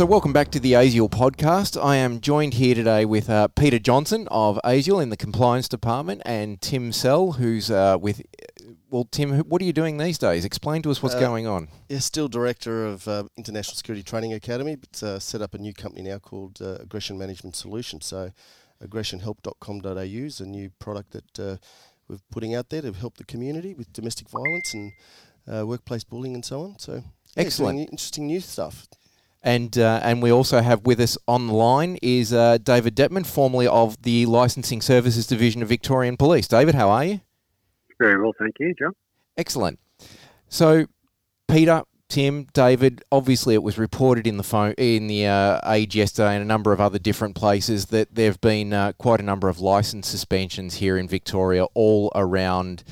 So, welcome back to the ASIAL podcast. I am joined here today with uh, Peter Johnson of ASIAL in the compliance department and Tim Sell, who's uh, with. Well, Tim, what are you doing these days? Explain to us what's Uh, going on. Yeah, still director of uh, International Security Training Academy, but uh, set up a new company now called uh, Aggression Management Solutions. So, aggressionhelp.com.au is a new product that uh, we're putting out there to help the community with domestic violence and uh, workplace bullying and so on. So, yeah, Excellent. interesting new stuff. And uh, and we also have with us online is uh, David Detman, formerly of the Licensing Services Division of Victorian Police. David, how are you? Very well, thank you, John. Excellent. So, Peter, Tim, David. Obviously, it was reported in the phone in the uh, Age yesterday and a number of other different places that there have been uh, quite a number of license suspensions here in Victoria, all around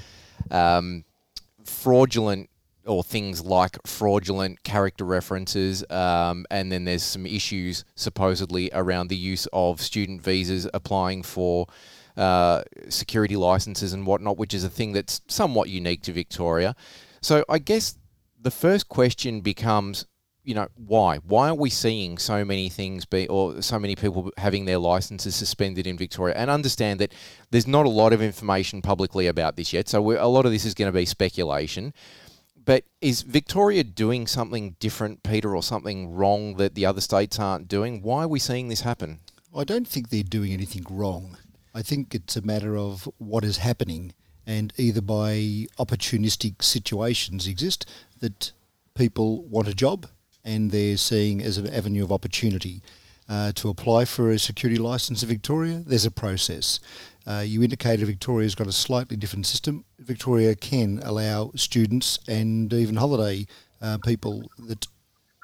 um, fraudulent or things like fraudulent character references, um, and then there's some issues supposedly around the use of student visas applying for uh, security licenses and whatnot, which is a thing that's somewhat unique to Victoria. So I guess the first question becomes, you know, why? Why are we seeing so many things be, or so many people having their licenses suspended in Victoria? And understand that there's not a lot of information publicly about this yet, so a lot of this is going to be speculation. But is Victoria doing something different, Peter, or something wrong that the other states aren't doing? Why are we seeing this happen? I don't think they're doing anything wrong. I think it's a matter of what is happening, and either by opportunistic situations exist that people want a job and they're seeing as an avenue of opportunity. Uh, to apply for a security license in Victoria, there's a process. Uh, you indicated Victoria's got a slightly different system. Victoria can allow students and even holiday uh, people that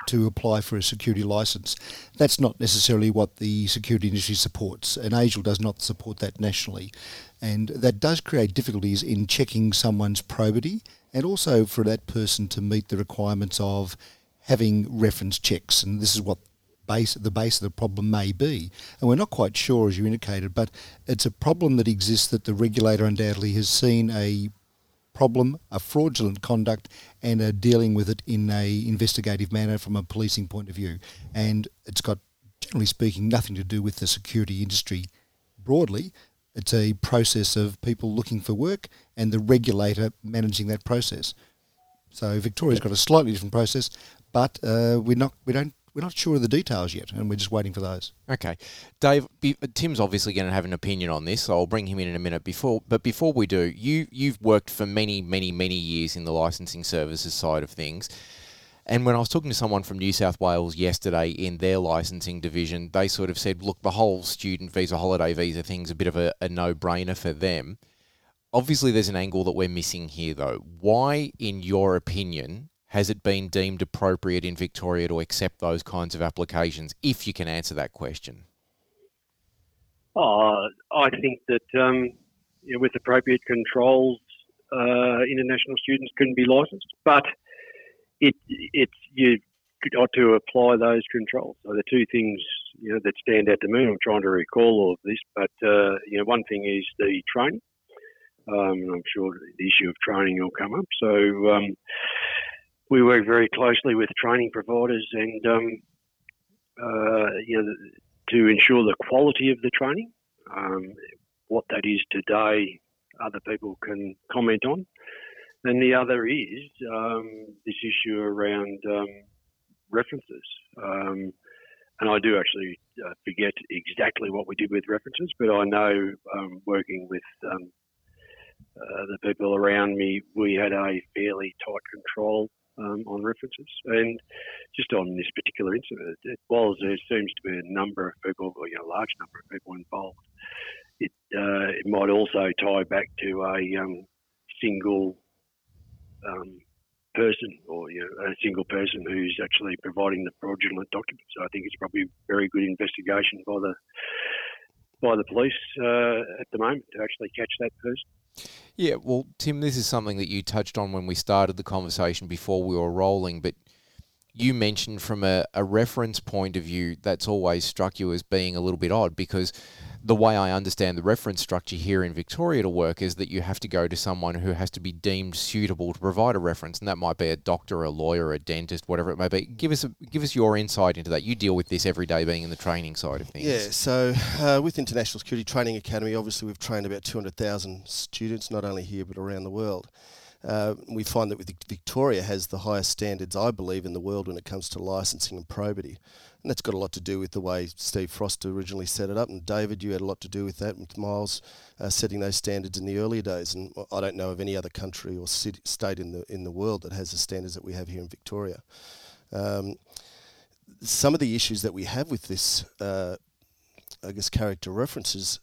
to apply for a security license. That's not necessarily what the security industry supports, and ASIAL does not support that nationally. And that does create difficulties in checking someone's probity and also for that person to meet the requirements of having reference checks. And this is what base the base of the problem may be. And we're not quite sure, as you indicated, but it's a problem that exists that the regulator undoubtedly has seen a problem, a fraudulent conduct, and are dealing with it in a investigative manner from a policing point of view. And it's got, generally speaking, nothing to do with the security industry broadly. It's a process of people looking for work and the regulator managing that process. So Victoria's got a slightly different process, but uh, we're not we don't we're not sure of the details yet, and we're just waiting for those. Okay, Dave. Be, Tim's obviously going to have an opinion on this, so I'll bring him in in a minute. Before, but before we do, you you've worked for many, many, many years in the licensing services side of things. And when I was talking to someone from New South Wales yesterday in their licensing division, they sort of said, "Look, the whole student visa, holiday visa thing's a bit of a, a no-brainer for them." Obviously, there's an angle that we're missing here, though. Why, in your opinion, has it been deemed appropriate in Victoria to accept those kinds of applications? If you can answer that question. Oh, I think that um, you with appropriate controls, uh, international students can be licensed, but it it's you've got to apply those controls. So the two things you know that stand out to me. I'm trying to recall all of this, but uh, you know one thing is the training. Um, I'm sure the issue of training will come up. So um, we work very closely with training providers and um, uh, you know to ensure the quality of the training. Um, what that is today, other people can comment on. And the other is um, this issue around um, references. Um, and I do actually uh, forget exactly what we did with references, but I know um, working with uh, the people around me, we had a fairly tight control um, on references. And just on this particular incident, it, while there seems to be a number of people, or you know, a large number of people involved, it uh, it might also tie back to a um, single um, person, or you know, a single person who's actually providing the fraudulent documents. So I think it's probably very good investigation by the by the police uh, at the moment to actually catch that person. Yeah, well, Tim, this is something that you touched on when we started the conversation before we were rolling, but you mentioned from a, a reference point of view that's always struck you as being a little bit odd because the way I understand the reference structure here in Victoria to work is that you have to go to someone who has to be deemed suitable to provide a reference, and that might be a doctor, a lawyer, a dentist, whatever it may be. Give us a, give us your insight into that. You deal with this every day, being in the training side of things. Yeah, so uh, with International Security Training Academy, obviously we've trained about 200,000 students, not only here but around the world. Uh, we find that Victoria has the highest standards, I believe, in the world when it comes to licensing and probity. And that's got a lot to do with the way Steve Frost originally set it up. And David, you had a lot to do with that, with Miles uh, setting those standards in the earlier days. And I don't know of any other country or city, state in the in the world that has the standards that we have here in Victoria. Um, some of the issues that we have with this, uh, I guess, character references,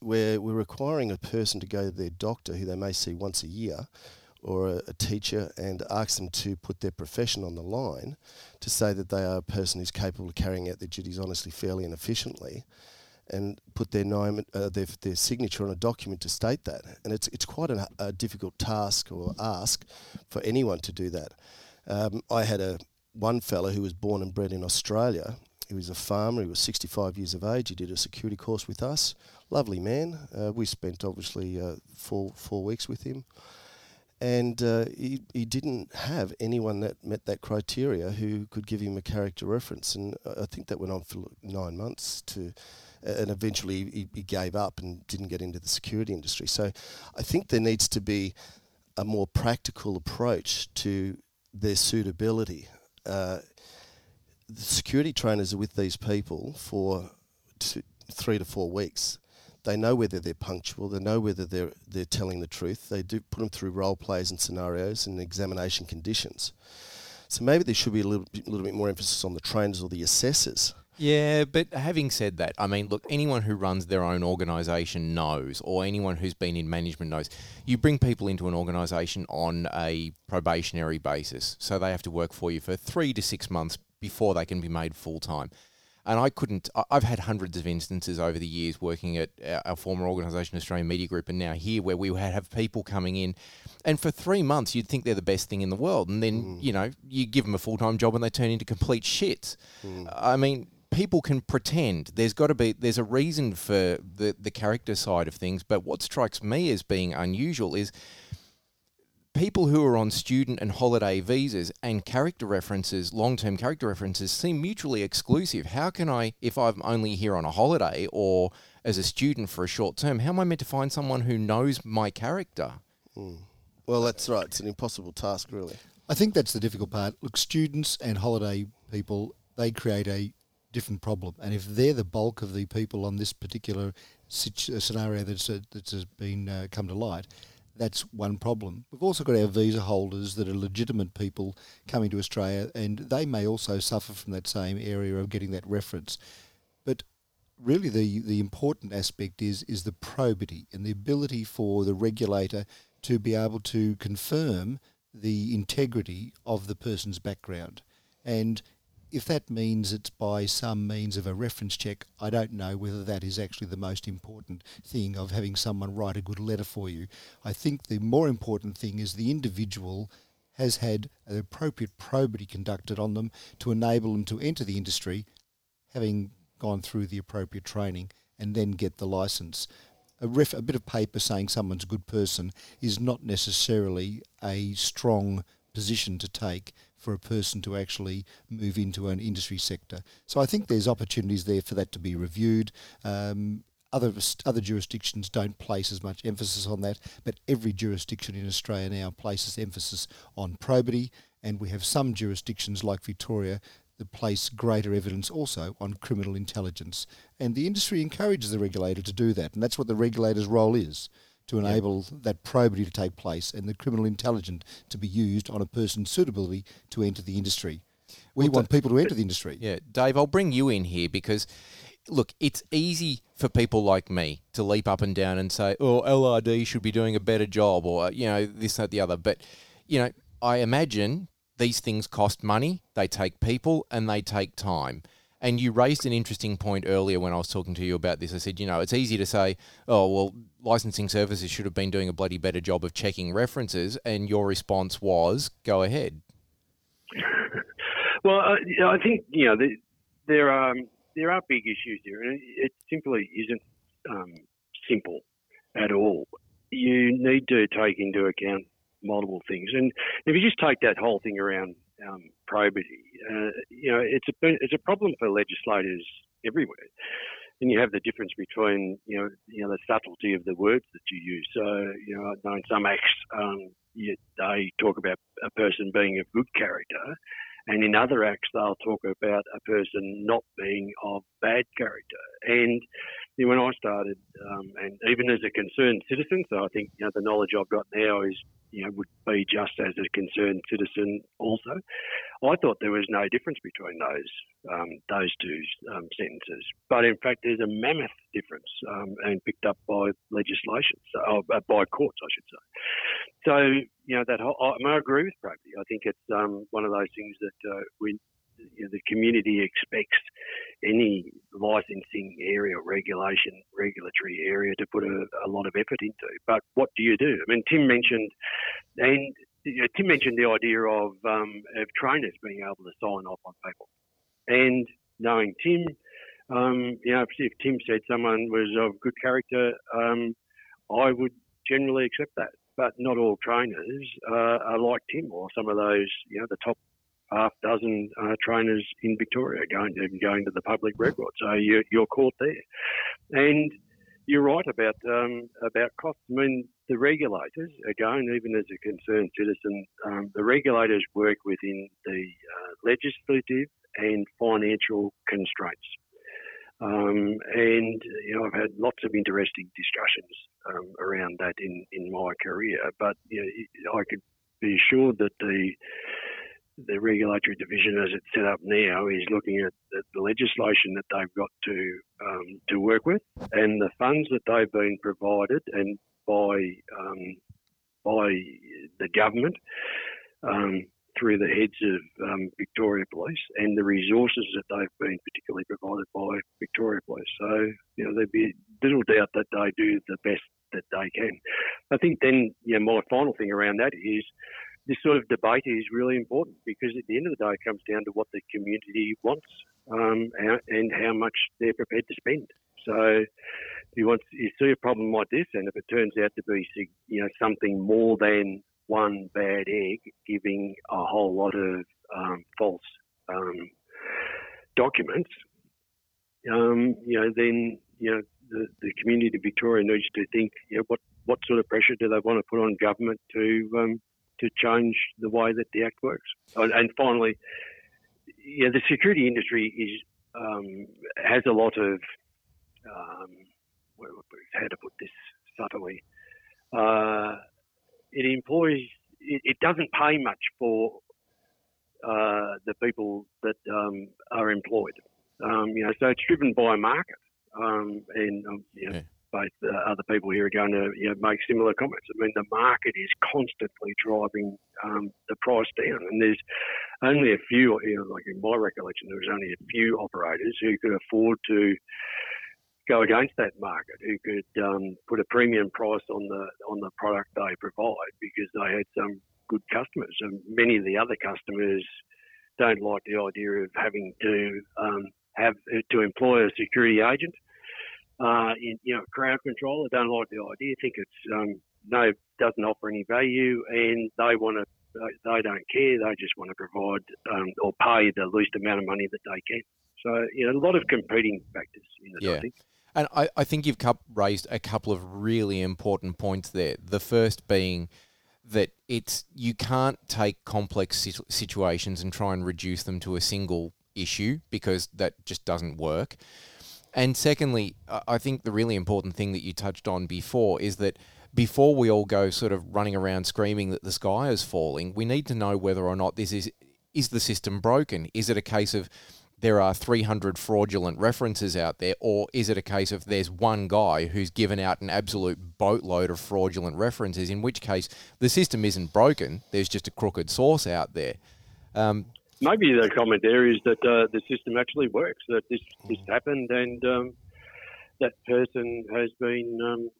where we're requiring a person to go to their doctor, who they may see once a year, or a, a, teacher and ask them to put their profession on the line to say that they are a person who's capable of carrying out their duties honestly, fairly, and efficiently, and put their name, uh, their, their signature on a document to state that. And it's it's quite a, difficult task or ask for anyone to do that. Um, I had a one fellow who was born and bred in Australia. He was a farmer. He was 65 years of age. He did a security course with us. Lovely man. Uh, we spent obviously uh, four four weeks with him and uh, he, he didn't have anyone that met that criteria who could give him a character reference. And I think that went on for nine months to, and eventually he, he gave up and didn't get into the security industry. So I think there needs to be a more practical approach to their suitability. Uh, the security trainers are with these people for two, three to four weeks they know whether they're punctual. They know whether they're they're telling the truth. They do put them through role plays and scenarios and examination conditions. So maybe there should be a little bit, little bit more emphasis on the trainers or the assessors. Yeah, but having said that, I mean, look, anyone who runs their own organisation knows, or anyone who's been in management knows, you bring people into an organisation on a probationary basis. So they have to work for you for three to six months before they can be made full time and I couldn't. I've had hundreds of instances over the years working at our former organisation, Australian Media Group, and now here, where we have people coming in, and for three months you'd think they're the best thing in the world, and then mm. you know you give them a full time job and they turn into complete shits. Mm. I mean, people can pretend. There's got to be. There's a reason for the the character side of things, but what strikes me as being unusual is people who are on student and holiday visas and character references, long term character references, seem mutually exclusive. How can I, if I'm only here on a holiday or as a student for a short term, how am I meant to find someone who knows my character? Mm. Well, that's right. It's an impossible task, really. I think that's the difficult part. Look, students and holiday people, they create a different problem. And if they're the bulk of the people on this particular scenario that's, uh, that's been uh, come to light, that's one problem. We've also got our visa holders that are legitimate people coming to Australia, and they may also suffer from that same area of getting that reference. But really, the, the important aspect is is the probity and the ability for the regulator to be able to confirm the integrity of the person's background. And if that means it's by some means of a reference check, I don't know whether that is actually the most important thing of having someone write a good letter for you. I think the more important thing is the individual has had an appropriate probity conducted on them to enable them to enter the industry, having gone through the appropriate training, and then get the license. A, ref, a bit of paper saying someone's a good person is not necessarily a strong position to take for a person to actually move into an industry sector. So I think there's opportunities there for that to be reviewed. Um, other other jurisdictions don't place as much emphasis on that, but every jurisdiction in Australia now places emphasis on probity, and we have some jurisdictions like Victoria that place greater evidence also on criminal intelligence. And the industry encourages the regulator to do that, and that's what the regulator's role is to enable yep. that probity to take place and the criminal intelligence to be used on a person's suitability to enter the industry. We well, want people to enter the industry. Yeah, Dave, I'll bring you in here because look, it's easy for people like me to leap up and down and say, "Oh, LRD should be doing a better job," or you know, this, that, the other. But you know, I imagine these things cost money. They take people and they take time. And you raised an interesting point earlier when I was talking to you about this. I said, you know, it's easy to say, oh, well, licensing services should have been doing a bloody better job of checking references. And your response was, go ahead. well, I think, you know, there are, there are big issues here. And it simply isn't um, simple at all. You need to take into account multiple things, and if you just take that whole thing around um, probity, uh, you know, it's a it's a problem for legislators everywhere. And you have the difference between, you know, you know, the subtlety of the words that you use. So, you know, I know in some acts, um, you, they talk about a person being of good character, and in other acts, they'll talk about a person not being of bad character. And you know, when I started, um, and even as a concerned citizen, so I think you know the knowledge I've got now is you know would be just as a concerned citizen also. I thought there was no difference between those um, those two um, sentences, but in fact there's a mammoth difference, um, and picked up by legislation, so, uh, by courts, I should say. So you know that whole, I, I agree with Brady. I think it's um, one of those things that uh, we you know, the community expects any licensing area, regulation, regulatory area to put a, a, lot of effort into. But what do you do? I mean, Tim mentioned, and you know, Tim mentioned the idea of, um, of trainers being able to sign off on people. And knowing Tim, um, you know, if Tim said someone was of good character, um, I would generally accept that. But not all trainers uh, are like Tim or some of those, you know, the top half dozen uh, trainers in Victoria going going to the public record. So you, you're caught there, and you're right about um, about costs. I mean, the regulators, again, even as a concerned citizen, um, the regulators work within the uh, legislative and financial constraints. Um, and you know, I've had lots of interesting discussions um, around that in, in my career. But you know, I could be assured that the the regulatory division as it's set up now is looking at, the legislation that they've got to um, to work with and the funds that they've been provided and by um, by the government um, through the heads of um, Victoria Police and the resources that they've been particularly provided by Victoria Police. So you know there'd be little doubt that they do the best that they can. I think then you know my final thing around that is this sort of debate is really important because at the end of the day, it comes down to what the community wants um, and how much they're prepared to spend. So, you want you see a problem like this, and if it turns out to be you know something more than one bad egg giving a whole lot of um, false um, documents, um, you know, then you know the, the community of Victoria needs to think, you know, what what sort of pressure do they want to put on government to um, to change the way that the Act works. And finally, yeah, the security industry is um, has a lot of um, how to put this subtly. Uh, it employs it, it, doesn't pay much for uh, the people that um, are employed. Um, you know, so it's driven by a market, um, and um, you know, yeah both uh, other people here are going to you know, make similar comments. I mean, the market is constantly driving um, the price down, and there's only a few, you know, like in my recollection, there was only a few operators who could afford to go against that market, who could um, put a premium price on the on the product they provide because they had some good customers, and many of the other customers don't like the idea of having to um, have to employ a security agent uh, in you know crowd control. They don't like the idea. Think it's um, no doesn't offer any value, and they want to. They don't care. They just want to provide um, or pay the least amount of money that they can. So you know, a lot of competing factors in it. Yeah. I think. And I, I think you've raised a couple of really important points there. The first being that it's you can't take complex situations and try and reduce them to a single issue because that just doesn't work. And secondly, I think the really important thing that you touched on before is that before we all go sort of running around screaming that the sky is falling, we need to know whether or not this is is the system broken? Is it a case of there are 300 fraudulent references out there, or is it a case of there's one guy who's given out an absolute boatload of fraudulent references? In which case, the system isn't broken. There's just a crooked source out there. Um, maybe the comment there is that uh, the system actually works, that this, this happened and um, that person has been um,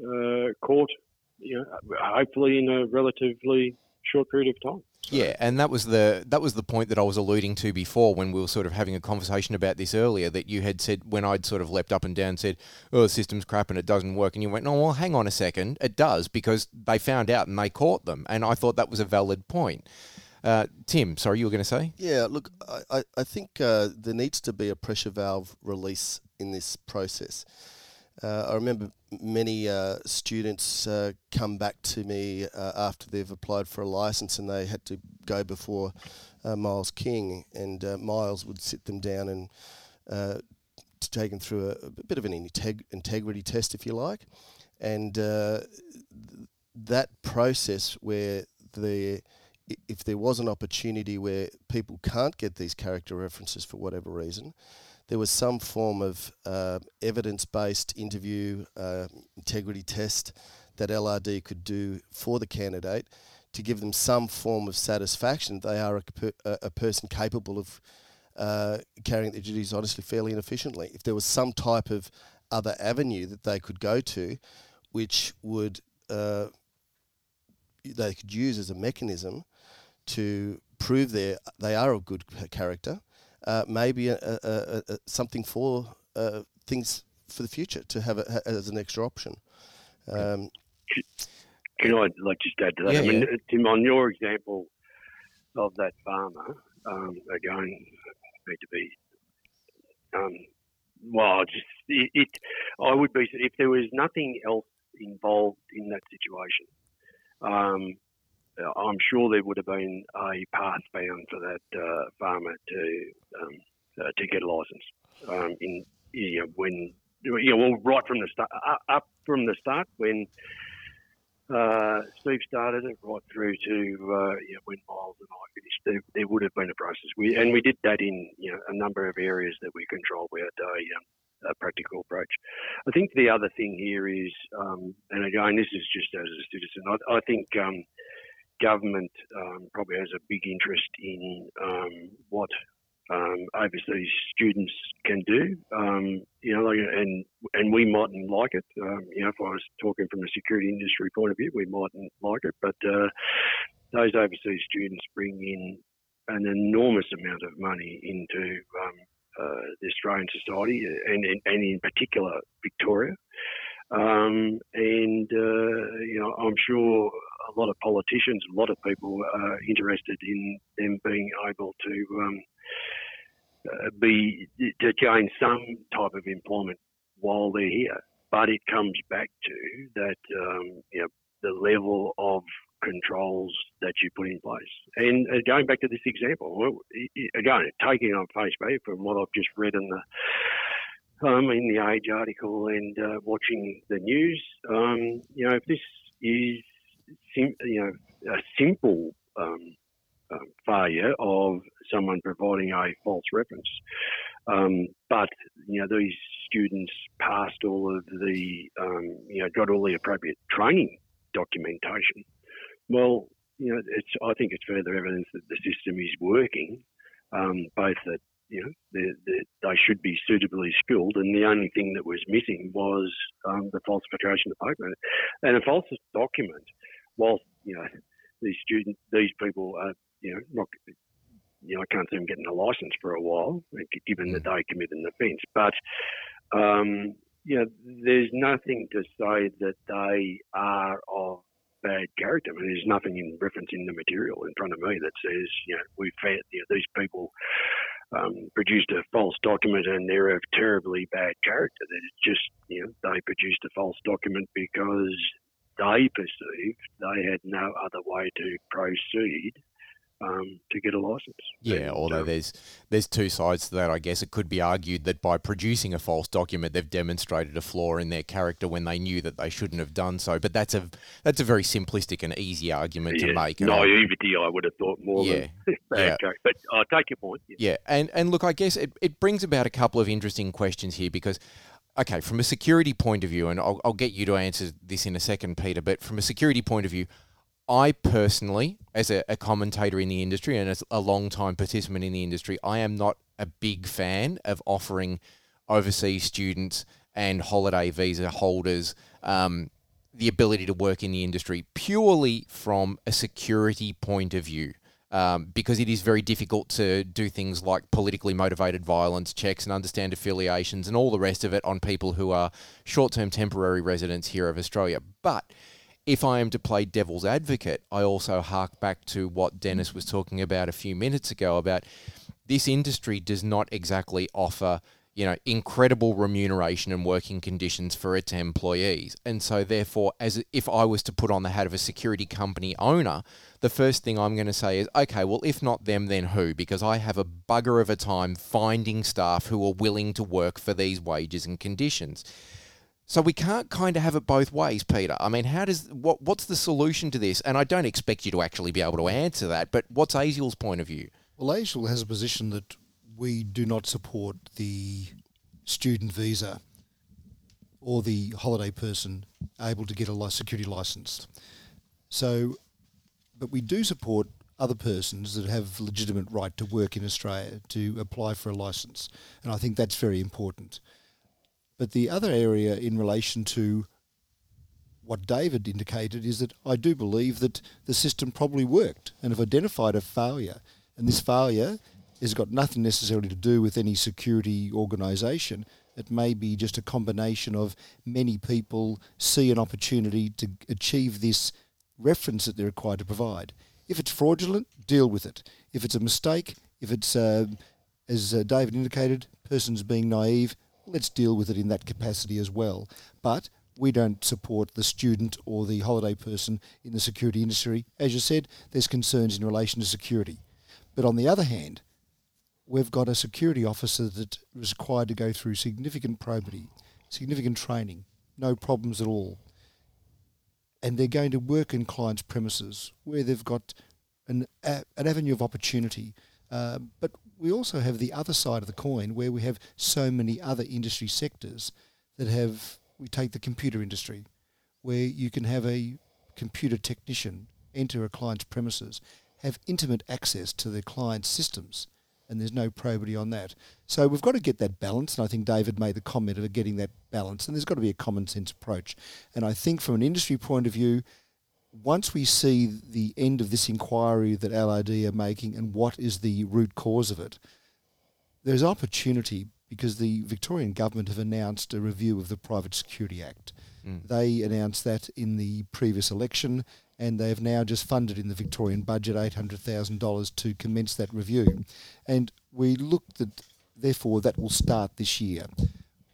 uh, caught, you know, hopefully in a relatively short period of time. So. Yeah, and that was the that was the point that I was alluding to before when we were sort of having a conversation about this earlier. That you had said when I'd sort of leapt up and down and said, "Oh, the system's crap and it doesn't work," and you went, "No, well, hang on a second, it does because they found out and they caught them." And I thought that was a valid point. Uh, Tim, sorry, you were going to say? Yeah, look, I, I, think uh, there needs to be a pressure valve release in this process. Uh, I remember many uh, students uh, come back to me after they've applied for a license and they had to go before Miles King, and Miles would sit them down and take them through a, a bit of an integ- integrity test, if you like, and th- that process where the if there was an opportunity where people can't get these character references for whatever reason, there was some form of uh, evidence-based interview uh, integrity test that LRD could do for the candidate to give them some form of satisfaction that they are a, a person capable of uh, carrying their duties honestly, fairly, and efficiently. If there was some type of other avenue that they could go to, which would uh, they could use as a mechanism to prove they they are a good character uh, maybe a, a, a, something for uh, things for the future to have as an extra option. Um, Can I like just add to that? Yeah, I mean, yeah. Tim, on your example of that farmer, um, again, need to be. Um, well, just it, it. I would be if there was nothing else involved in that situation. Um, I'm sure there would have been a path found for that uh, farmer to um, uh, to get a license. Um, in you know, when you know, well, right from the start, up from the start when uh, Steve started it, right through to uh, you know, when Miles and I finished, there, there, would have been a process. We and we did that in you know a number of areas that we control. We had a, um, a practical approach. I think the other thing here is, um, and again, this is just as a citizen. I, I think um, government um, probably has a big interest in um, what um, overseas students can do. Um, you know, like, and and we mightn't like it. Um, you know, if I was talking from a security industry point of view, we mightn't like it. But uh, those overseas students bring in an enormous amount of money into um, uh, the Australian society, and, and, and in particular Victoria. Um, and uh, you know, I'm sure a lot of politicians, a lot of people are interested in them being able to um, uh, be to gain some type of employment while they're here. But it comes back to that um, you know the level of controls that you put in place. And uh, going back to this example, again, taking on face value from what I've just read in the um, in the Age article and uh, watching the news, um, you know, if this is sim- you know a simple um, um, failure of someone providing a false reference, um, but you know these students passed all of the um, you know got all the appropriate training documentation. Well, you know, it's I think it's further evidence that the system is working, both that you know, they're, they're, should be suitably skilled, and the only thing that was missing was um, the falsification of paper. And a false document, whilst you know these students, these people are, you know, not, you know, I can't see them getting a license for a while, given that they committed an offence. But um, you know, there's nothing to say that they are of bad character. I mean, there's nothing in reference in the material in front of me that says, you know, we found you know, these people um, produced a false document and they're of terribly bad character. That it's just, you know, they produced a false document because they perceived they had no other way to proceed um, to get a license. Yeah, And, although um, there's there's two sides to that. I guess it could be argued that by producing a false document, they've demonstrated a flaw in their character when they knew that they shouldn't have done so. But that's a that's a very simplistic and easy argument to make. naivety, I would have thought more Yeah, than yeah. character. But I take your point. Yeah. Yeah, and and look, I guess it, it brings about a couple of interesting questions here because, okay, from a security point of view, and I'll, I'll get you to answer this in a second, Peter, but from a security point of view, I personally, as a, a commentator in the industry and as a long time participant in the industry, I am not a big fan of offering overseas students and holiday visa holders um, the ability to work in the industry purely from a security point of view. Um, because it is very difficult to do things like politically motivated violence checks and understand affiliations and all the rest of it on people who are short term temporary residents here of Australia. But if I am to play devil's advocate, I also hark back to what Dennis was talking about a few minutes ago about this industry does not exactly offer you know, incredible remuneration and working conditions for its employees. And so, therefore, as if I was to put on the hat of a security company owner, the first thing I'm going to say is, okay, well, if not them, then who? Because I have a bugger of a time finding staff who are willing to work for these wages and conditions. So we can't kind of have it both ways, Peter. I mean, how does what what's the solution to this? And I don't expect you to actually be able to answer that, but what's ASIAL's point of view? Well, ASIAL has a position that we do not support the student visa or the holiday person able to get a security license. So, but we do support other persons that have legitimate right to work in Australia to apply for a license, and I think that's very important. But the other area in relation to what David indicated is that I do believe that the system probably worked and have identified a failure, and this failure has got nothing necessarily to do with any security organisation. It may be just a combination of many people see an opportunity to achieve this reference that they're required to provide. If it's fraudulent, deal with it. If it's a mistake, if it's, uh, as uh, David indicated, persons being naive, let's deal with it in that capacity as well. But we don't support the student or the holiday person in the security industry. As you said, there's concerns in relation to security. But on the other hand, we've got a security officer that is required to go through significant probity, significant training, no problems at all. And they're going to work in clients' premises where they've got an, a, an avenue of opportunity. Uh, but we also have the other side of the coin where we have so many other industry sectors that have, we take the computer industry, where you can have a computer technician enter a client's premises, have intimate access to the client's systems and there's no probity on that. So we've got to get that balance, and I think David made the comment of getting that balance, and there's got to be a common sense approach. And I think from an industry point of view, once we see the end of this inquiry that LRD are making and what is the root cause of it, there's opportunity because the Victorian government have announced a review of the Private Security Act. Mm. They announced that in the previous election, and they have now just funded in the Victorian budget $800,000 to commence that review. And we look that, therefore, that will start this year.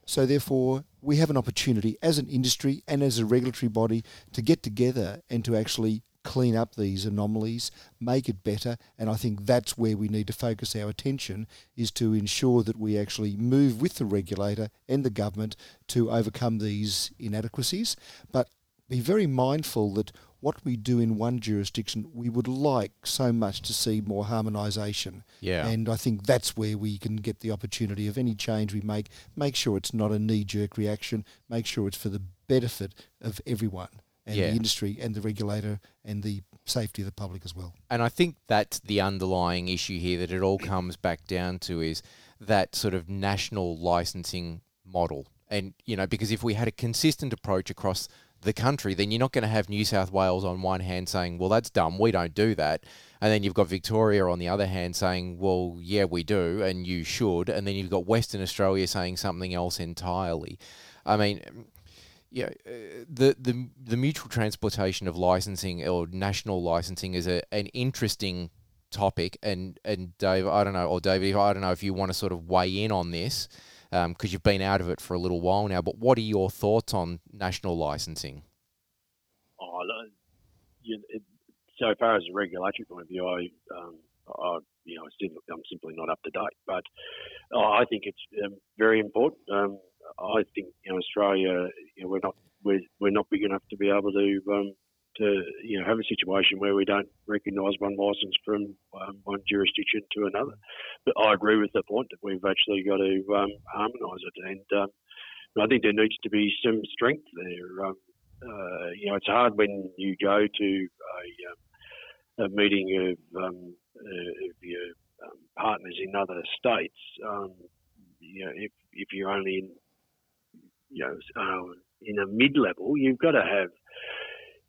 So, therefore, we have an opportunity as an industry and as a regulatory body to get together and to actually clean up these anomalies, make it better, and I think that's where we need to focus our attention is to ensure that we actually move with the regulator and the government to overcome these inadequacies, but be very mindful that what we do in one jurisdiction, we would like so much to see more harmonisation. Yeah. And I think that's where we can get the opportunity of any change we make, make sure it's not a knee jerk reaction, make sure it's for the benefit of everyone and yeah. the industry and the regulator and the safety of the public as well. And I think that's the underlying issue here that it all comes back down to is that sort of national licensing model. And, you know, because if we had a consistent approach across the country, then you're not going to have New South Wales on one hand saying, well, that's dumb, we don't do that. And then you've got Victoria on the other hand saying, well, yeah, we do, and you should. And then you've got Western Australia saying something else entirely. I mean, yeah, the, the the mutual transportation of licensing or national licensing is a, an interesting topic. And, and Dave, I don't know, or David, I don't know if you want to sort of weigh in on this because um, you've been out of it for a little while now. But what are your thoughts on national licensing? Oh, you, it, so far as a regulatory point of view, I, um, I you know, I'm simply not up to date. But uh, I think it's um, very important. Um, I think you know Australia, you know, we're not we're, we're not big enough to be able to um, to you know have a situation where we don't recognise one licence from um, one jurisdiction to another. But I agree with the point that we've actually got to um, harmonise it, and um, I think there needs to be some strength there. Um, uh, you know, it's hard when you go to a, um, a meeting of, uh, of your partners in other states. you know, if if you're only in you know uh, in a mid level, you've got to have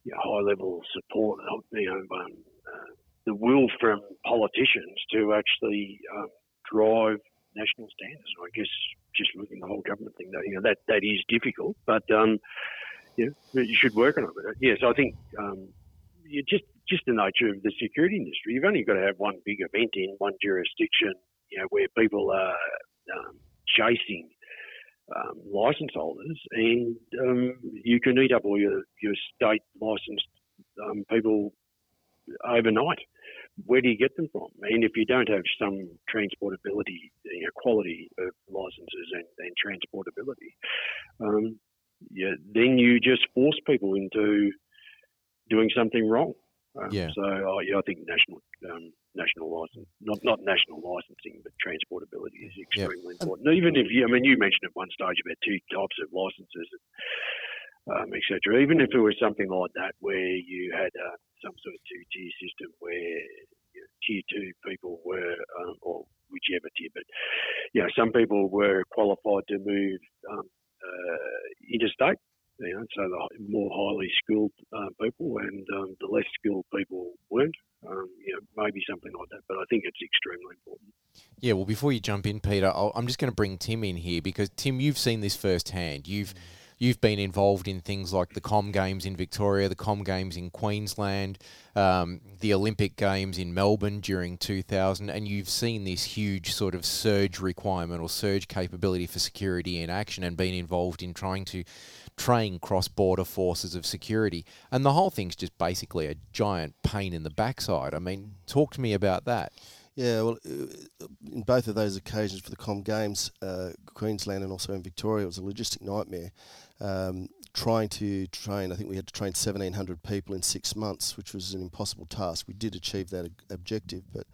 you know, high level support, you know, um, uh, the will from politicians to actually um, drive national standards. I guess just looking at the whole government thing, that you know that that is difficult, but um, yeah, you should work on it. Yes, I think um, you just just the nature of the security industry. You've only got to have one big event in one jurisdiction, you know, where people are um, chasing um, license holders, and um, you can eat up all your your state licensed um, people overnight. Where do you get them from? And if you don't have some transportability, you know, quality of licenses and, and transportability, um, yeah, then you just force people into doing something wrong. Um, yeah. So oh, yeah, I think national um, national license, not not national licensing, but transportability is extremely important. Even if you, I mean, you mentioned at one stage about two types of licenses, um, etc. Even if it was something like that, where you had uh, some sort of two tier system where you know, tier two people were, um, or whichever tier, but you know, some people were qualified to move um, uh, interstate you know, so the more highly skilled uh, people and um, the less skilled people weren't. Um, you know, maybe something like that. But I think it's extremely important. Yeah. Well, before you jump in, Peter, i am just going to bring Tim in here because Tim, you've seen this firsthand. You've you've been involved in things like the Com Games in Victoria, the Com Games in Queensland, um, the Olympic Games in Melbourne during 2000, and you've seen this huge sort of surge requirement or surge capability for security in action and been involved in trying to train cross border forces of security. And the whole thing's just basically a giant pain in the backside. I mean, talk to me about that. Yeah, well, uh, in both of those occasions for the Com Games, uh, Queensland and also in Victoria, it was a logistic nightmare. Um, trying to train, I think we had to train 1,700 people in six months, which was an impossible task. We did achieve that objective, but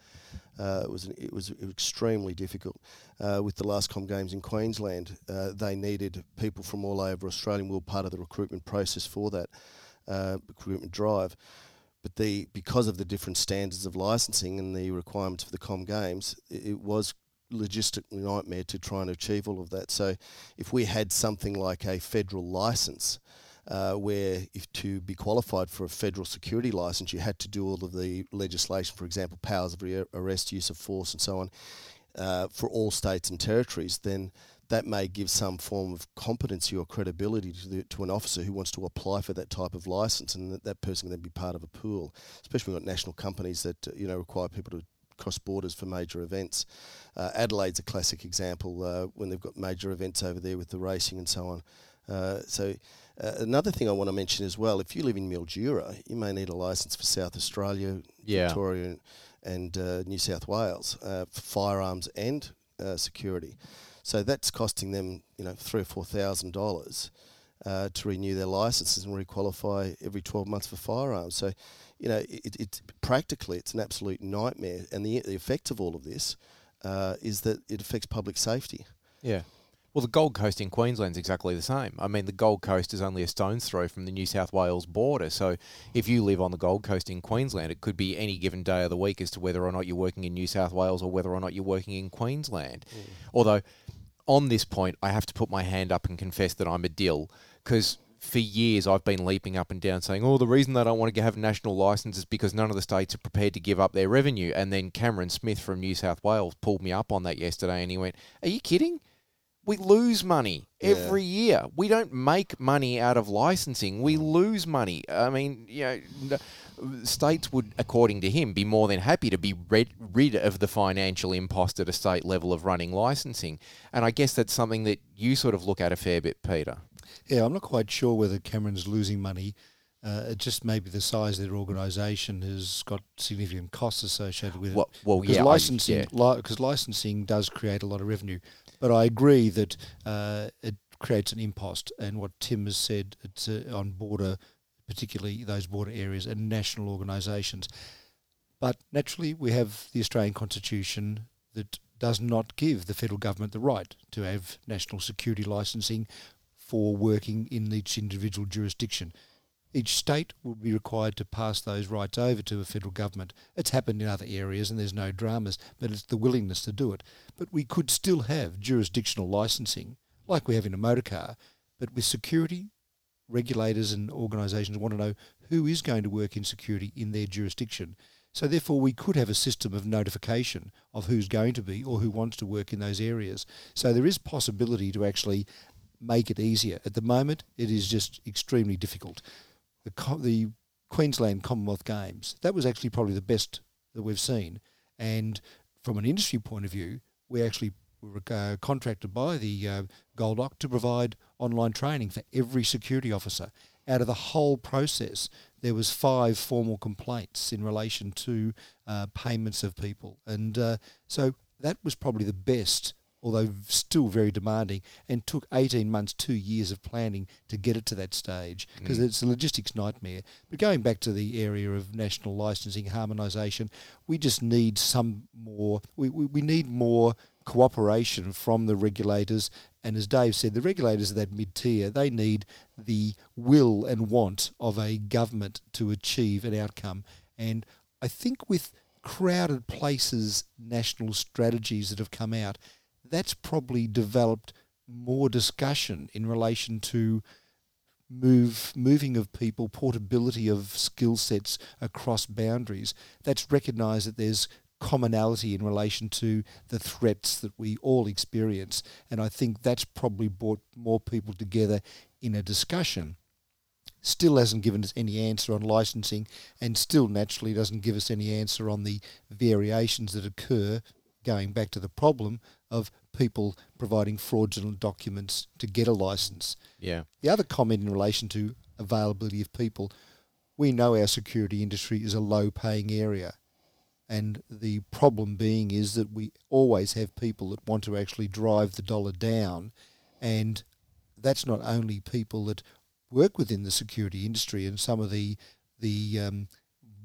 uh, it was it was extremely difficult. Uh, with the last Com Games in Queensland, uh, they needed people from all over Australia. We were part of the recruitment process for that uh, recruitment drive. But the because of the different standards of licensing and the requirements for the Com Games, it, it was logistic nightmare to try and achieve all of that. So, if we had something like a federal license, uh, where if to be qualified for a federal security license, you had to do all of the legislation, for example, powers of arrest, use of force, and so on, uh, for all states and territories, then that may give some form of competency or credibility to, the, to an officer who wants to apply for that type of license, and that, that person can then be part of a pool. Especially we've got national companies that uh, you know require people to cross borders for major events. Uh, Adelaide's a classic example uh, when they've got major events over there with the racing and so on. Uh, so uh, another thing I want to mention as well, if you live in Mildura, you may need a license for South Australia, yeah. Victoria, and, and uh, New South Wales uh, for firearms and uh, security. So that's costing them, you know, three or four thousand dollars uh, to renew their licenses and requalify every twelve months for firearms. So, you know, it, it practically it's an absolute nightmare, and the, the effect of all of this uh, is that it affects public safety. Yeah. Well, the Gold Coast in Queensland is exactly the same. I mean, the Gold Coast is only a stone's throw from the New South Wales border. So if you live on the Gold Coast in Queensland, it could be any given day of the week as to whether or not you're working in New South Wales or whether or not you're working in Queensland. Mm. Although, on this point, I have to put my hand up and confess that I'm a dill because for years I've been leaping up and down saying, oh, the reason they don't want to have a national license is because none of the states are prepared to give up their revenue. And then Cameron Smith from New South Wales pulled me up on that yesterday and he went, are you kidding? we lose money every yeah. year. We don't make money out of licensing. We mm. lose money. I mean, you know, states would, according to him, be more than happy to be rid, rid of the financial impost at a state level of running licensing. And I guess that's something that you sort of look at a fair bit, Peter. Yeah, I'm not quite sure whether Cameron's losing money. Uh, it just maybe the size of their organisation has got significant costs associated with well, it. Well, yeah, licensing, because yeah. li- licensing does create a lot of revenue. But I agree that uh, it creates an impost, and what Tim has said, it's uh, on border, particularly those border areas and national organisations. But naturally, we have the Australian Constitution that does not give the federal government the right to have national security licensing for working in each individual jurisdiction. Each state will be required to pass those rights over to the federal government. It's happened in other areas and there's no dramas, but it's the willingness to do it. But we could still have jurisdictional licensing, like we have in a motor car, but with security, regulators and organisations want to know who is going to work in security in their jurisdiction. So therefore, we could have a system of notification of who's going to be or who wants to work in those areas. So there is possibility to actually make it easier. At the moment, it is just extremely difficult. The, the Queensland Commonwealth Games that was actually probably the best that we've seen, and from an industry point of view, we actually were uh, contracted by the uh, Goldoc to provide online training for every security officer. Out of the whole process, there was five formal complaints in relation to uh, payments of people, and uh, so that was probably the best although still very demanding, and took 18 months, two years of planning to get it to that stage because mm. it's a logistics nightmare. But going back to the area of national licensing harmonisation, we just need some more, we, we, we need more cooperation from the regulators. And as Dave said, the regulators of that mid tier, they need the will and want of a government to achieve an outcome. And I think with crowded places national strategies that have come out, that's probably developed more discussion in relation to move moving of people, portability of skill sets across boundaries. That's recognised that there's commonality in relation to the threats that we all experience, and I think that's probably brought more people together in a discussion. Still hasn't given us any answer on licensing, and still naturally doesn't give us any answer on the variations that occur. Going back to the problem of people providing fraudulent documents to get a license. Yeah. The other comment in relation to availability of people, we know our security industry is a low paying area. And the problem being is that we always have people that want to actually drive the dollar down. And that's not only people that work within the security industry and some of the, the um,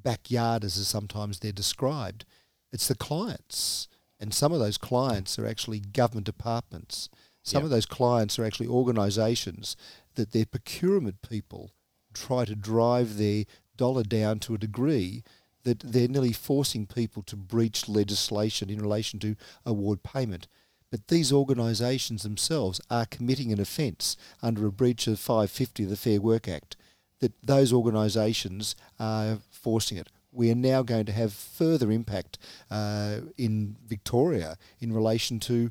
backyarders, as sometimes they're described, it's the clients and some of those clients are actually government departments. Some yep. of those clients are actually organisations that their procurement people try to drive their dollar down to a degree that they're nearly forcing people to breach legislation in relation to award payment. But these organisations themselves are committing an offence under a breach of 550 of the Fair Work Act. That those organisations are forcing it we are now going to have further impact uh, in Victoria in relation to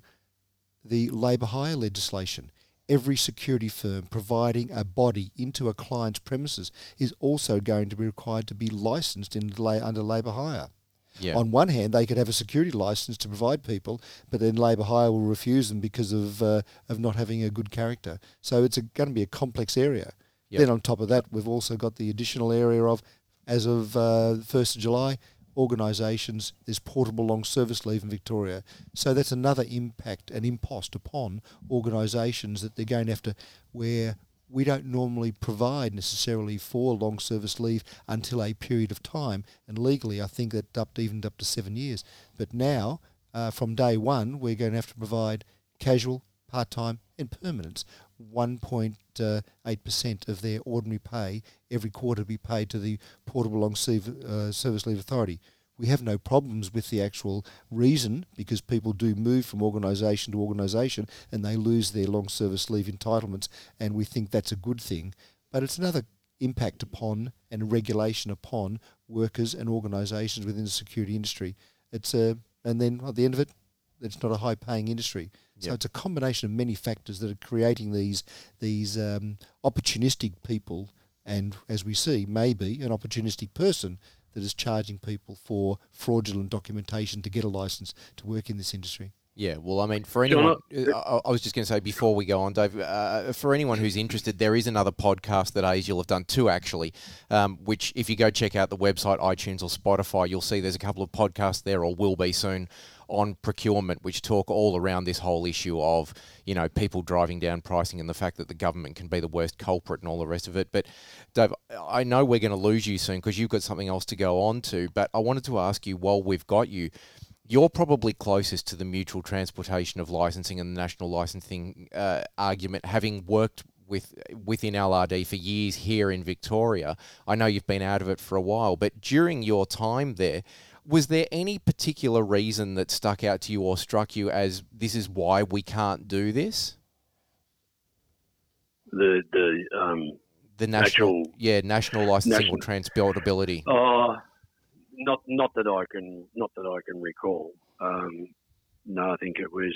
the labour hire legislation. Every security firm providing a body into a client's premises is also going to be required to be licensed in under labour hire. Yeah. On one hand, they could have a security license to provide people, but then labour hire will refuse them because of uh, of not having a good character. So it's going to be a complex area. Yep. Then on top of that, we've also got the additional area of as of uh, 1st of July, organisations, there's portable long service leave in Victoria. So that's another impact and impost upon organisations that they're going to have to, where we don't normally provide necessarily for long service leave until a period of time. And legally, I think that up to, even up to seven years. But now, uh, from day one, we're going to have to provide casual, part time, and permanence. 1.8% of their ordinary pay every quarter be paid to the Portable Long uh, Service Leave Authority. We have no problems with the actual reason because people do move from organisation to organisation and they lose their long service leave entitlements, and we think that's a good thing. But it's another impact upon and regulation upon workers and organisations within the security industry. It's a, and then at the end of it, it's not a high paying industry. So yep. it's a combination of many factors that are creating these these um, opportunistic people, and as we see, maybe an opportunistic person that is charging people for fraudulent documentation to get a license to work in this industry. Yeah, well, I mean, for anyone, uh, I was just going to say before we go on, Dave, uh, for anyone who's interested, there is another podcast that ASIAL have done too, actually, um, which if you go check out the website, iTunes or Spotify, you'll see there's a couple of podcasts there or will be soon on procurement, which talk all around this whole issue of you know people driving down pricing and the fact that the government can be the worst culprit and all the rest of it. But Dave, I know we're going to lose you soon because you've got something else to go on to. But I wanted to ask you while we've got you. You're probably closest to the mutual transportation of licensing and the national licensing uh, argument, having worked with within LRD for years here in Victoria. I know you've been out of it for a while, but during your time there, was there any particular reason that stuck out to you or struck you as this is why we can't do this? The the um, the national actual, yeah national licensing national, or transportability. Oh, not not that I can not that I can recall. Um, no, I think it was.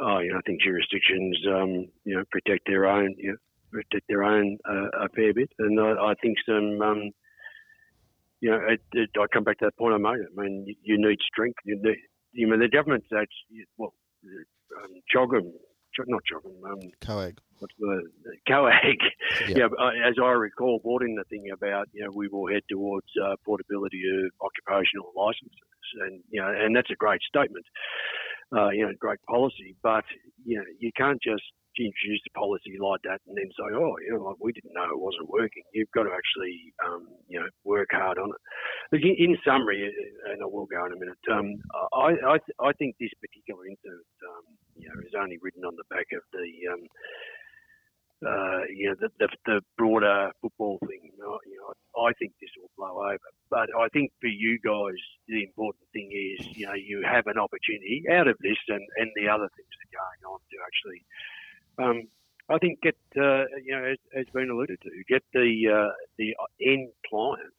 Oh, you know, I think jurisdictions, um, you know, protect their own, you know, protect their own uh, a fair bit, and I, I think some, um, you know, it, it, I come back to that point I made. I mean, you, you need strength. You need, you know, the government's actually well, um, not CHOGM, um, COAG. What's the COAG? Yeah. Yeah, uh, as I recall, brought in the thing about you know we will head towards uh, portability of occupational licences, and you know, and that's a great statement. Uh, you know, great policy, but you know, you can't just introduce a policy like that and then say, oh, you know, like we didn't know it wasn't working. You've got to actually, um, you know, work hard on it. In, in summary, uh, and I will go in a minute, um, I, I, I think this particular incident, um, you know, is only written on the back of the, um, uh, you know, the, the, the broader football thing. You know, I think this will blow over. But I think for you guys, the important thing is, you know, you have an opportunity out of this and, and the other things that are going on to actually, um, I think, get, uh, you know, as, as been alluded to, get the uh, the end client,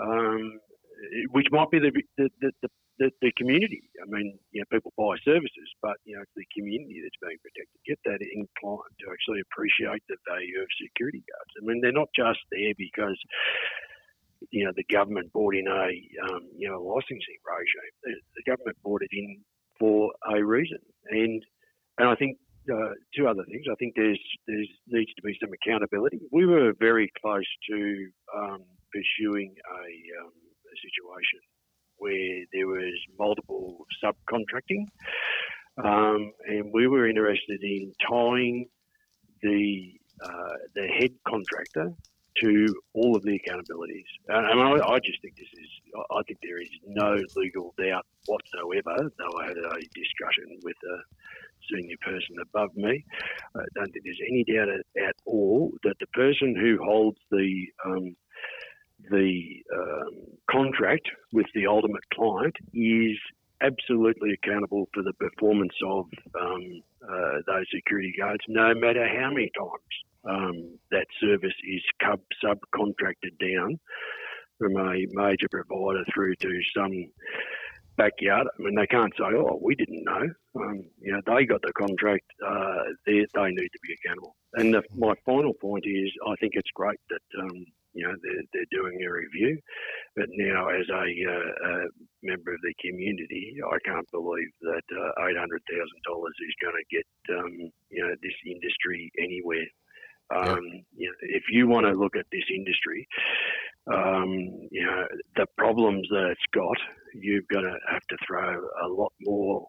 um, which might be the, the, the, the the, community. I mean, you know, people buy services, but you know, it's the community that's being protected. Get that in client to actually appreciate the value of security guards. I mean, they're not just there because you know the government brought in a um, you know licensing regime. The, the government brought it in for a reason, and and I think uh, two other things. I think there's there's needs to be some accountability. We were very close to um, pursuing a, um, a situation where there was multiple subcontracting, um, and we were interested in tying the uh, the head contractor to all of the accountabilities. And I, I just think this is, I think there is no legal doubt whatsoever, though I had a discussion with a senior person above me. I don't think there's any doubt at, all that the person who holds the um, the um, contract with the ultimate client is absolutely accountable for the performance of um, uh, those security guards, no matter how many times um, that service is cub- subcontracted down from a major provider through to some backyard. I mean, they can't say, "Oh, we didn't know." Um, you know, they got the contract. Uh, they they need to be accountable. And the, my final point is, I think it's great that um, you know they're, they're doing a review, but now as a, uh, a member of the community, I can't believe that uh, eight hundred thousand dollars is going to get um, you know this industry anywhere. Um, you know, if you want to look at this industry, um, you know the problems that it's got, you've got to have to throw a lot more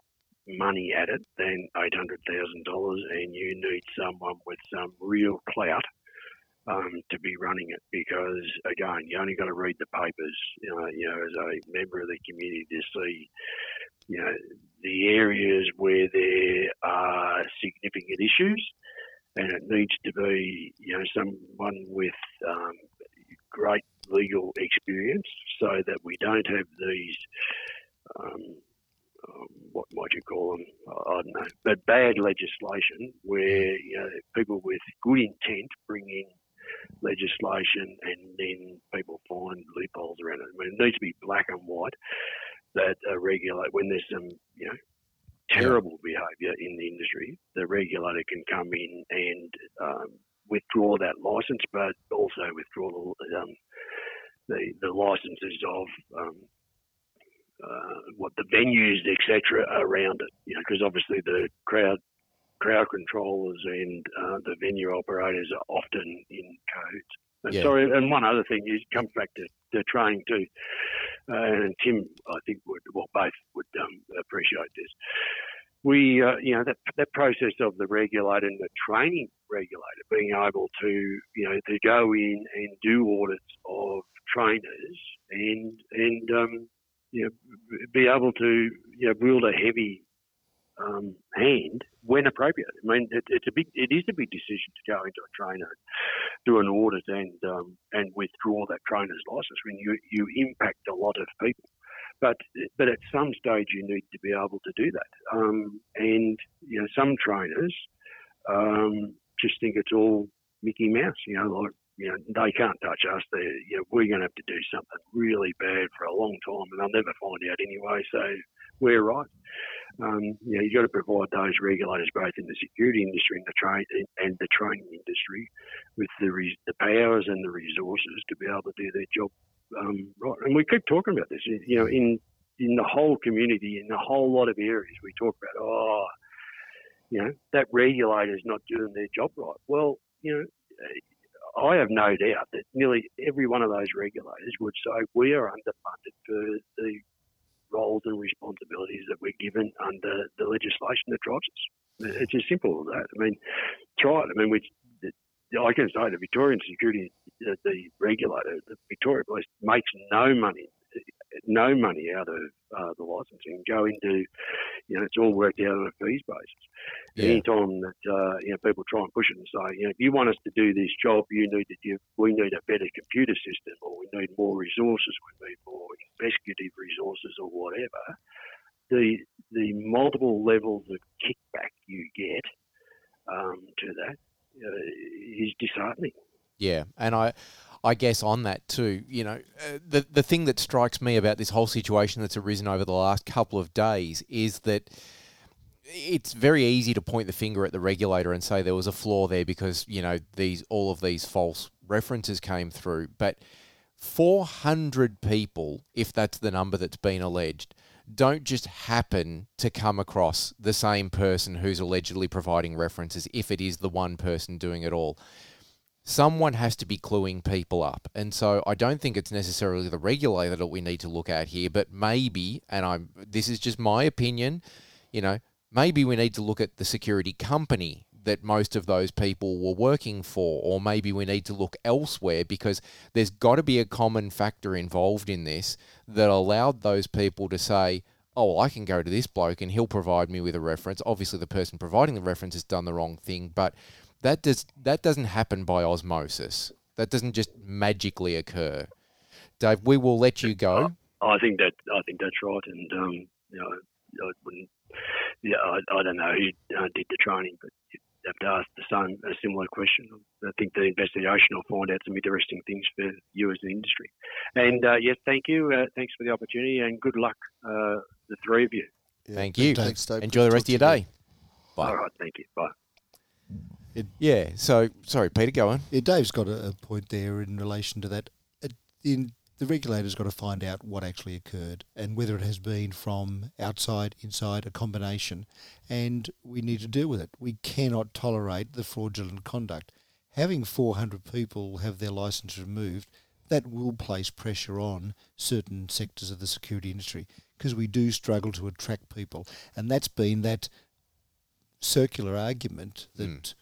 money at it than eight hundred thousand dollars, and you need someone with some real clout um, to be running it because again, you only got to read the papers. You know, you know, as a member of the community to see, you know, the areas where there are significant issues, and it needs to be, you know, someone with um, great legal experience so that we don't have these. Um, um, what might you call them? I don't know, but bad legislation where you know people with good intent bring in legislation and then people find loopholes around it. I mean, it needs to be black and white that uh, regulate when there's some, you know, terrible behaviour in the industry, the regulator can come in and um, withdraw that license, but also withdraw the, um, the, the licenses of um, uh, what the venues, etc., around it. You know, because obviously the crowd crowd controllers and uh, the venue operators are often in cahoots. And Yeah. sorry, and one other thing is it comes back to, to training too. Uh, and Tim, I think would well both would um, appreciate this. We, uh, you know, that that process of the regulator and the training regulator being able to, you know, to go in and do audits of trainers and and um, you know, be able to you know wield a heavy um, hand when appropriate. I mean, it, it's a big, it is a big decision to go into a trainer, do an audit, and um, and withdraw that trainer's license when you you impact a lot of people. But but at some stage you need to be able to do that. Um, and you know, some trainers um, just think it's all Mickey Mouse. You know, like you know, they can't touch us. They, you know, we're going to have to do something really bad for a long time, and they'll never find out anyway. So we're right. Um, you know, you've got to provide those regulators both in the security industry and the trade and the training industry with the the powers and the resources to be able to do their job um, right. And we keep talking about this. You know, in in the whole community, in a whole lot of areas, we talk about oh, you know, that regulator's not doing their job right. Well, you know. I have no doubt that nearly every one of those regulators would say we are underfunded for the roles and responsibilities that we're given under the legislation that drives us. It's as simple as that. I mean, try it. I mean, we, I can say the Victorian Security, the, the regulator, the Victoria Police makes no money no money out of uh, the licensing, go into, you know, it's all worked out on a fees basis. Yeah. Anytime that uh, you know people try and push it and say, you know, if you want us to do this job, you need to give, we need a better computer system, or we need more resources, we need more investigative resources, or whatever. The the multiple levels of kickback you get um, to that is disheartening. Yeah, and I I guess on that too, you know, uh, the the thing that strikes me about this whole situation that's arisen over the last couple of days is that it's very easy to point the finger at the regulator and say there was a flaw there because you know these all of these false references came through, but 400 people, if that's the number that's been alleged, don't just happen to come across the same person who's allegedly providing references if it is the one person doing it all someone has to be cluing people up. And so I don't think it's necessarily the regulator that we need to look at here, but maybe, and I'm this is just my opinion, you know, maybe we need to look at the security company that most of those people were working for, or maybe we need to look elsewhere because there's got to be a common factor involved in this that allowed those people to say, oh, I can go to this bloke and he'll provide me with a reference. Obviously, the person providing the reference has done the wrong thing, but that does that doesn't happen by osmosis. That doesn't just magically occur. Dave, we will let you go. I think that I think that's right, and um, you know, I wouldn't. Yeah, I, I don't know who uh, did the training, but have to ask the same a similar question. I think the investigation will find out some interesting things for you as an industry. And uh, yes, thank you. Uh, thanks for the opportunity, and good luck, uh, the three of you. Yeah, thank you. Thanks, Dave. Enjoy the rest of your day. Bye. All right, thank you. Bye. It, yeah. So sorry, Peter. Go on. Yeah, Dave's got a, a point there in relation to that. It, in, the regulator's got to find out what actually occurred and whether it has been from outside, inside, a combination, and we need to deal with it. We cannot tolerate the fraudulent conduct. Having 400 people have their license removed, that will place pressure on certain sectors of the security industry because we do struggle to attract people, and that's been that circular argument that. Mm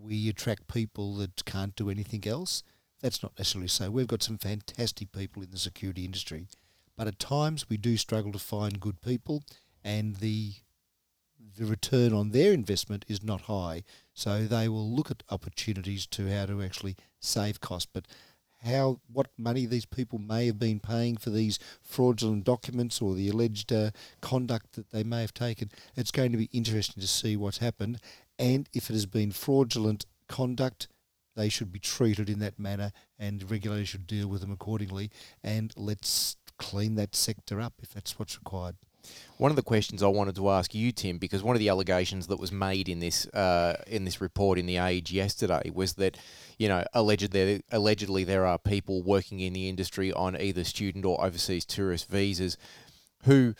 we attract people that can't do anything else. That's not necessarily so. We've got some fantastic people in the security industry, but at times we do struggle to find good people, and the the return on their investment is not high. So they will look at opportunities to how to actually save costs. But how what money these people may have been paying for these fraudulent documents or the alleged uh, conduct that they may have taken, it's going to be interesting to see what's happened and if it has been fraudulent conduct, they should be treated in that manner, and regulators should deal with them accordingly. And let's clean that sector up if that's what's required. One of the questions I wanted to ask you, Tim, because one of the allegations that was made in this uh, in this report in the Age yesterday was that, you know, alleged there, allegedly there are people working in the industry on either student or overseas tourist visas who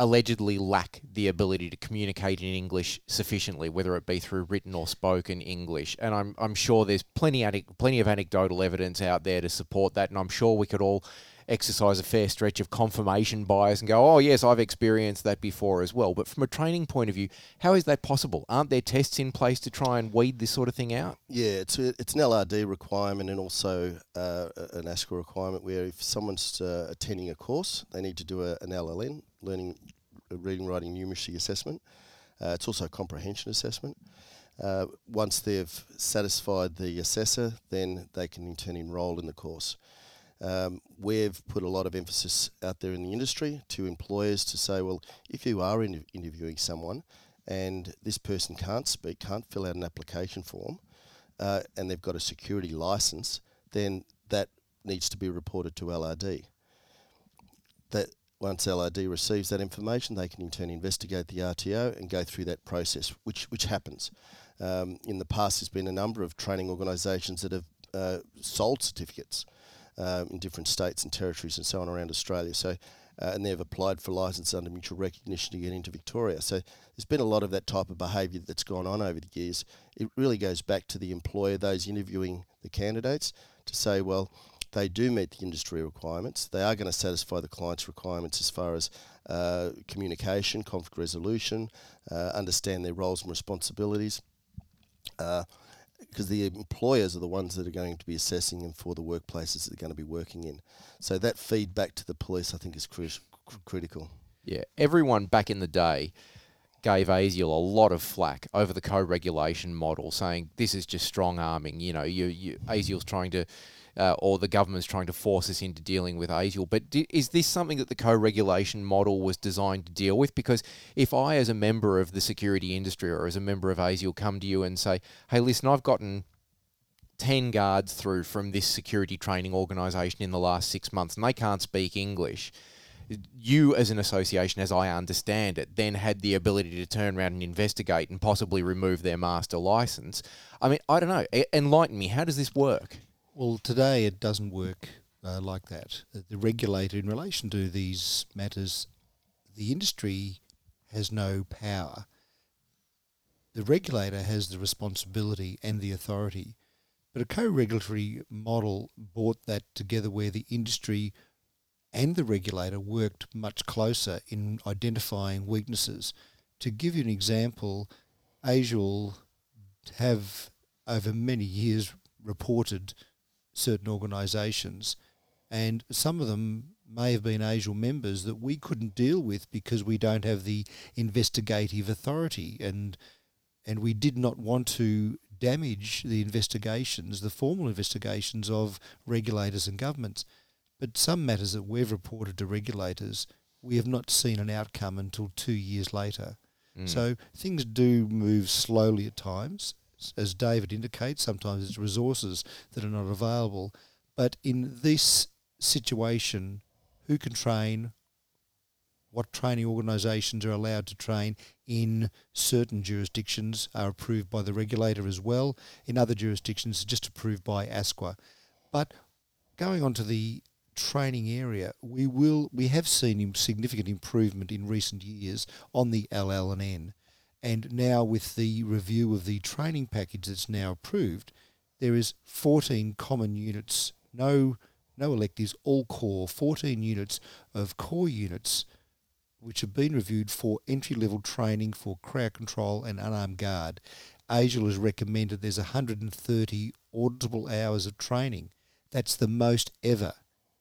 allegedly lack the ability to communicate in English sufficiently, whether it be through written or spoken English. And I'm, I'm sure there's plenty, plenty of anecdotal evidence out there to support that. And I'm sure we could all exercise a fair stretch of confirmation bias and go, oh, yes, I've experienced that before as well. But from a training point of view, how is that possible? Aren't there tests in place to try and weed this sort of thing out? Yeah, it's, a, it's an LRD requirement and also uh, an ASQA requirement where if someone's uh, attending a course, they need to do a, an LLN, learning, reading, writing, numeracy assessment. Uh, it's also a comprehension assessment. Uh, once they've satisfied the assessor, then they can in turn enrol in the course. Um, we've put a lot of emphasis out there in the industry to employers to say, well, if you are in- interviewing someone and this person can't speak, can't fill out an application form, uh, and they've got a security license, then that needs to be reported to LRD. That once LRD receives that information, they can in turn investigate the RTO and go through that process, which which happens. Um, in the past, there's been a number of training organisations that have uh, sold certificates um, in different states and territories and so on around Australia. So, uh, and they've applied for license under mutual recognition to get into Victoria. So, there's been a lot of that type of behaviour that's gone on over the years. It really goes back to the employer, those interviewing the candidates, to say, well, they do meet the industry requirements. They are going to satisfy the client's requirements as far as uh, communication, conflict resolution, uh, understand their roles and responsibilities. Because uh, the employers are the ones that are going to be assessing them for the workplaces that they're going to be working in. So that feedback to the police, I think, is cri- critical. Yeah, everyone back in the day gave ASIAL a lot of flack over the co-regulation model, saying this is just strong arming. You know, you, you ASIAL's trying to uh, or the government's trying to force us into dealing with ASIAL. But is this something that the co-regulation model was designed to deal with? Because if I, as a member of the security industry or as a member of ASIAL, come to you and say, "Hey, listen, I've gotten 10 guards through from this security training organisation in the last six months and they can't speak English. You, as an association, as I understand it, then had the ability to turn around and investigate and possibly remove their master license. I mean, I don't know. Enlighten me. How does this work? Well, today it doesn't work uh, like that. The regulator, in relation to these matters, the industry has no power. The regulator has the responsibility and the authority. But a co regulatory model brought that together where the industry and the regulator worked much closer in identifying weaknesses. To give you an example, ASIAL have over many years reported certain organisations, and some of them may have been ASIAL members that we couldn't deal with because we don't have the investigative authority, and and we did not want to damage the investigations, the formal investigations of regulators and governments. But some matters that we've reported to regulators, we have not seen an outcome until two years later. Mm. So things do move slowly at times, as David indicates, sometimes it's resources that are not available. But in this situation, who can train, what training organisations are allowed to train in certain jurisdictions are approved by the regulator as well. In other jurisdictions, just approved by ASQA. But going on to the training area, we will we have seen significant improvement in recent years on the LL and N. And now with the review of the training package that's now approved, there is 14 common units, no no electives, all core, 14 units of core units which have been reviewed for entry level training for crowd control and unarmed guard. ASIAL has recommended there's 130 auditable hours of training. That's the most ever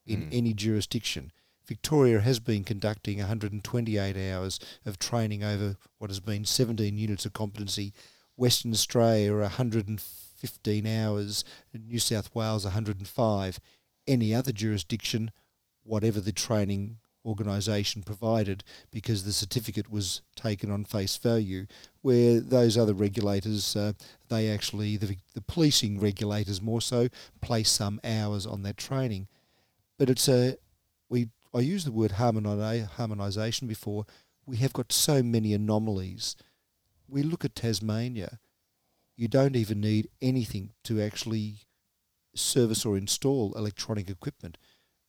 in mm. any jurisdiction. Victoria has been conducting 128 hours of training over what has been 17 units of competency. Western Australia 115 hours, New South Wales 105. Any other jurisdiction, whatever the training organisation provided, because the certificate was taken on face value, where those other regulators, uh, they actually, the, the policing regulators more so, place some hours on that training. But it's a, we I used the word harmonisation before. We have got so many anomalies. We look at Tasmania. You don't even need anything to actually service or install electronic equipment.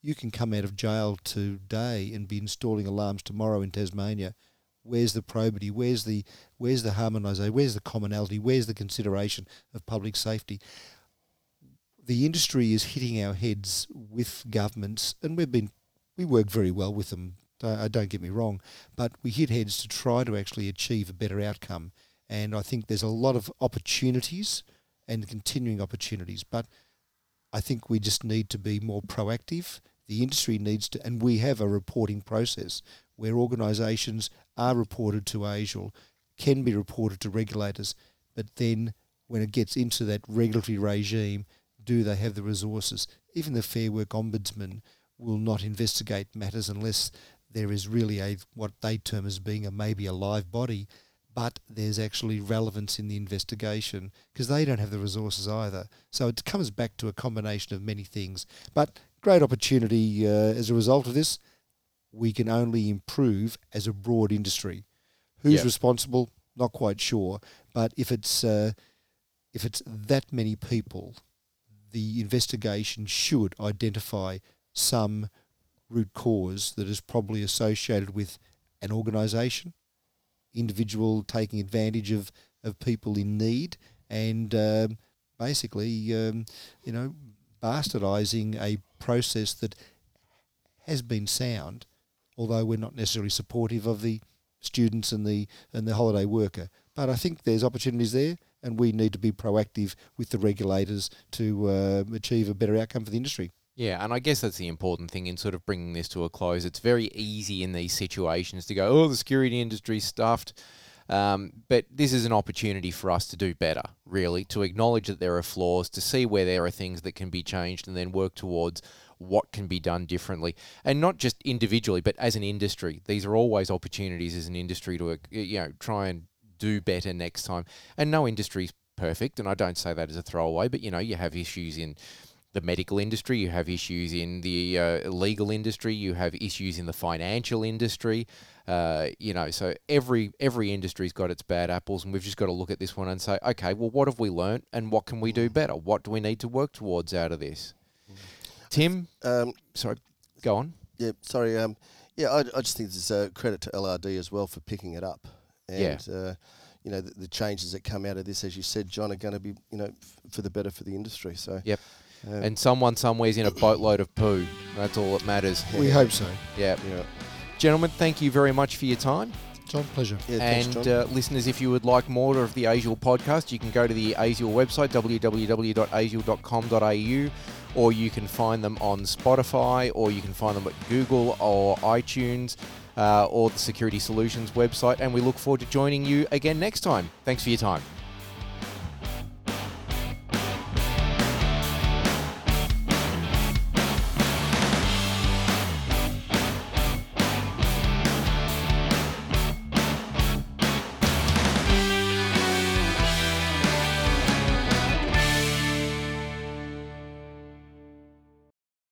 You can come out of jail today and be installing alarms tomorrow in Tasmania. Where's the probity? Where's the where's the harmonisation? Where's the commonality? Where's the consideration of public safety? The industry is hitting our heads with governments, and we've been we work very well with them. Uh, don't get me wrong, but we hit heads to try to actually achieve a better outcome. And I think there's a lot of opportunities and continuing opportunities, but I think we just need to be more proactive. The industry needs to, and we have a reporting process where organisations are reported to ASIAL, can be reported to regulators, but then when it gets into that regulatory regime, do they have the resources? Even the Fair Work Ombudsman will not investigate matters unless there is really a what they term as being a maybe a live body. but there's actually relevance in the investigation because they don't have the resources either. So it comes back to a combination of many things. But great opportunity uh, as a result of this. We can only improve as a broad industry. Who's Yep. responsible? Not quite sure. But if it's uh, if it's that many people, the investigation should identify some root cause that is probably associated with an organisation, individual taking advantage of, of people in need, and um, basically, um, you know, bastardising a process that has been sound, although we're not necessarily supportive of the students and the and the holiday worker. But I think there's opportunities there, and we need to be proactive with the regulators to uh, achieve a better outcome for the industry. Yeah, and I guess that's the important thing in sort of bringing this to a close. It's very easy in these situations to go, oh, the security industry's stuffed. Um, but this is an opportunity for us to do better, really, to acknowledge that there are flaws, to see where there are things that can be changed, and then work towards what can be done differently. And not just individually, but as an industry. These are always opportunities as an industry to, uh, you know, try and do better next time. And no industry's perfect, and I don't say that as a throwaway, but, you know, you have issues in the medical industry, you have issues in the uh, legal industry, you have issues in the financial industry. Uh, you know, so every every industry's got its bad apples, and we've just got to look at this one and say, okay, well, what have we learnt, and what can we do better? What do we need to work towards out of this? Tim, Um, sorry, go on. yeah, sorry. Um, yeah, I, I just think it's a credit to LRD as well for picking it up. And, uh, you know, the, the changes that come out of this, as you said, John, are going to be, you know, f- for the better for the industry. So, Yep. Uh, And someone somewhere's in a boatload of poo. That's all that matters. We hope so. Yeah, yeah, gentlemen, thank you very much for your time. John, pleasure. yeah, thanks, and John. uh, listeners, if you would like more of the ASIAL podcast, you can go to the ASIAL website, www.asial.com.au, or you can find them on Spotify, or you can find them at Google or iTunes, uh, or the Security Solutions website. And we look forward to joining you again next time. Thanks for your time.